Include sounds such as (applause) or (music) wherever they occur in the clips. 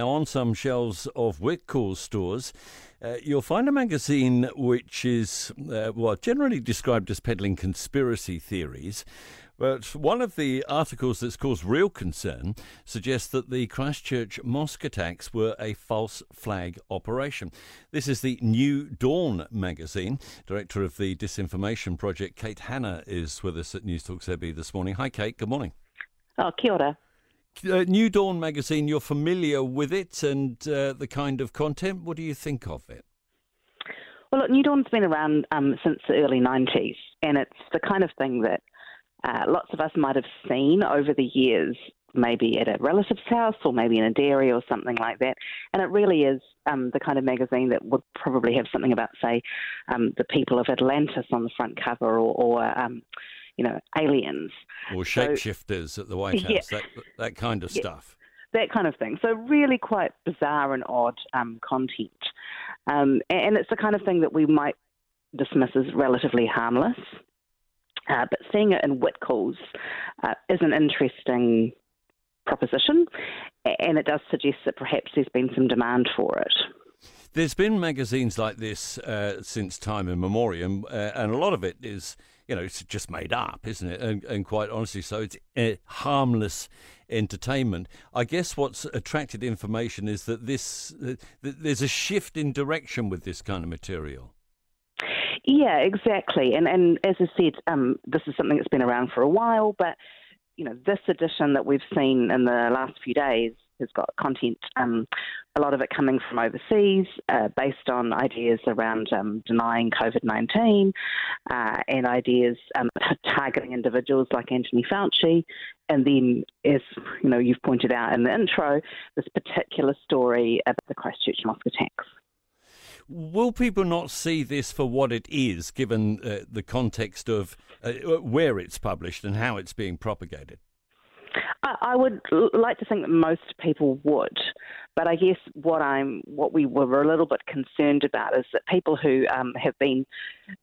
Now, on some shelves of Whitcoulls stores, uh, you'll find a magazine which is, uh, well, generally described as peddling conspiracy theories. But one of the articles that's caused real concern suggests that the Christchurch mosque attacks were a false flag operation. This is the New Dawn magazine. Director of the Disinformation Project, Kate Hannah, is with us at News Talk this morning. Hi, Kate. Good morning. Oh, kia ora. Uh, New Dawn magazine, you're familiar with it and uh, the kind of content. What do you think of it? Well, look, New Dawn's been around um, since the early 90s, and it's the kind of thing that uh, lots of us might have seen over the years, maybe at a relative's house or maybe in a dairy or something like that. And it really is um, the kind of magazine that would probably have something about, say, um, the people of Atlantis on the front cover or, or um, you know, aliens. Or shapeshifters so, at the (laughs) White House, yeah, that, that kind of yeah, stuff. That kind of thing. So, really quite bizarre and odd um, content. Um, and it's the kind of thing that we might dismiss as relatively harmless. Uh, but seeing it in Whitcoulls uh, is an interesting proposition, and it does suggest that perhaps there's been some demand for it. There's been magazines like this uh, since time immemorial, uh, and a lot of it is, you know, it's just made up, isn't it? And, and quite honestly, so it's uh, harmless entertainment. I guess what's attracted information is that this uh, there's a shift in direction with this kind of material. Yeah, exactly. And and as I said, um, this is something that's been around for a while, but you know, this edition that we've seen in the last few days has got content, um, a lot of it coming from overseas, uh, based on ideas around um, denying COVID 19 uh, and ideas um, targeting individuals like Anthony Fauci. And then, as you know, you've pointed out in the intro, this particular story about the Christchurch mosque attacks. Will people not see this for what it is, given uh, the context of uh, where it's published and how it's being propagated? I would like to think that most people would, but I guess what I'm, what we were a little bit concerned about is that people who um, have been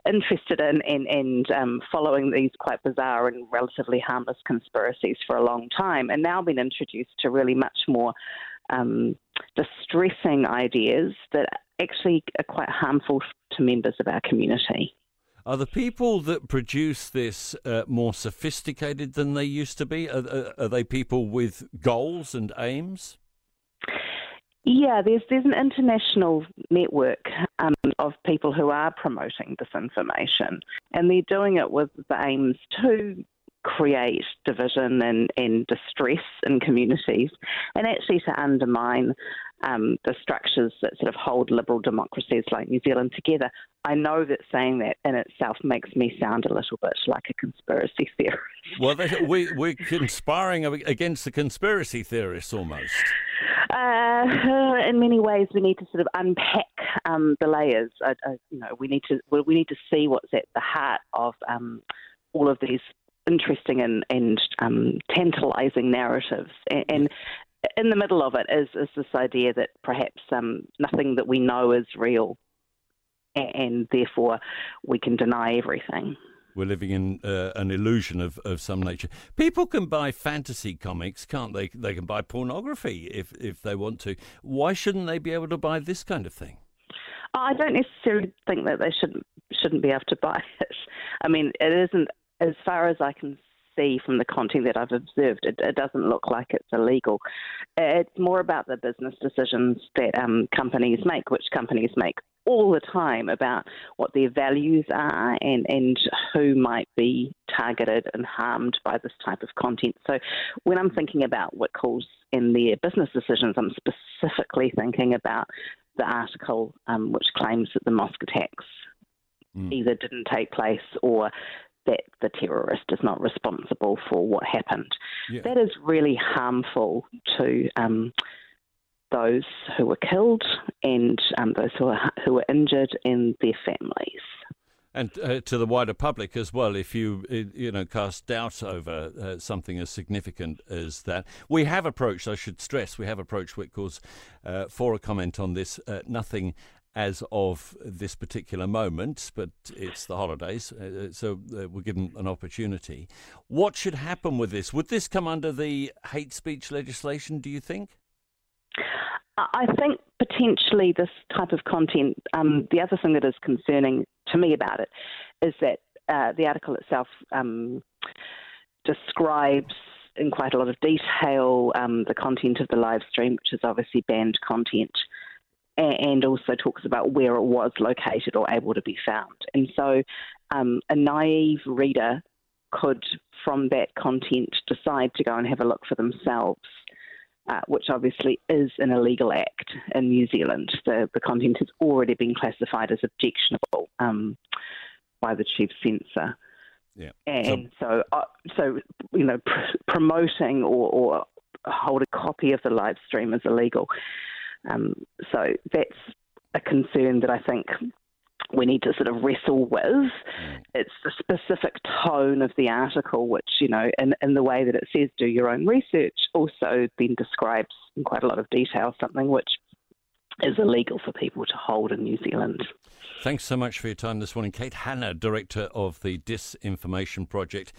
interested in and, and um, following these quite bizarre and relatively harmless conspiracies for a long time, and now been introduced to really much more um, distressing ideas that actually are quite harmful to members of our community. Are the people that produce this uh, more sophisticated than they used to be? Are, are, they people with goals and aims? Yeah, there's there's an international network um, of people who are promoting this information, and they're doing it with the aims to create division and, and distress in communities, and actually to undermine um, the structures that sort of hold liberal democracies like New Zealand together. I know that saying that in itself makes me sound a little bit like a conspiracy (laughs) theorist. Well, we, we're conspiring against the conspiracy theorists almost. Uh, in many ways, we need to sort of unpack um, the layers. Uh, uh, you know, we need to we need to see what's at the heart of um, all of these interesting and, and um, tantalizing narratives. And, and, in the middle of it is, is this idea that perhaps um, nothing that we know is real, and, and therefore we can deny everything. We're living in uh, an illusion of, of some nature. People can buy fantasy comics, can't they? They can buy pornography if, if they want to. Why shouldn't they be able to buy this kind of thing? I don't necessarily think that they shouldn't shouldn't be able to buy (laughs) it. I mean, it isn't as far as I can see from the content that I've observed, it, it doesn't look like it's illegal. It's more about the business decisions that um, companies make, which companies make all the time about what their values are and, and who might be targeted and harmed by this type of content. So when I'm thinking about Whitcoulls in their business decisions, I'm specifically thinking about the article um, which claims that the mosque attacks mm. either didn't take place or that the terrorist is not responsible for what happened. Yeah. That is really harmful to um, those who were killed and um, those who are who were injured and their families. And uh, to the wider public as well, if you you know cast doubt over uh, something as significant as that, we have approached. I should stress, we have approached Whitcoulls uh, for a comment on this. Uh, nothing as of this particular moment, but it's the holidays, uh, so uh, we're given an opportunity. What should happen with this? Would this come under the hate speech legislation, do you think? I think potentially this type of content, um, the other thing that is concerning to me about it is that uh, the article itself um, describes in quite a lot of detail um, the content of the live stream, which is obviously banned content, and also talks about where it was located or able to be found. And so um, a naive reader could, from that content, decide to go and have a look for themselves. Uh, which obviously is an illegal act in New Zealand. The, the content has already been classified as objectionable um, by the chief censor. Yeah. And so, so, uh, so you know, pr- promoting or, or hold a copy of the live stream is illegal. Um, so that's a concern that I think we need to sort of wrestle with. Mm. It's the specific tone of the article, which, you know, in, in the way that it says do your own research, also then describes in quite a lot of detail something which is illegal for people to hold in New Zealand. Thanks so much for your time this morning, Kate Hannah, Director of the Disinformation Project.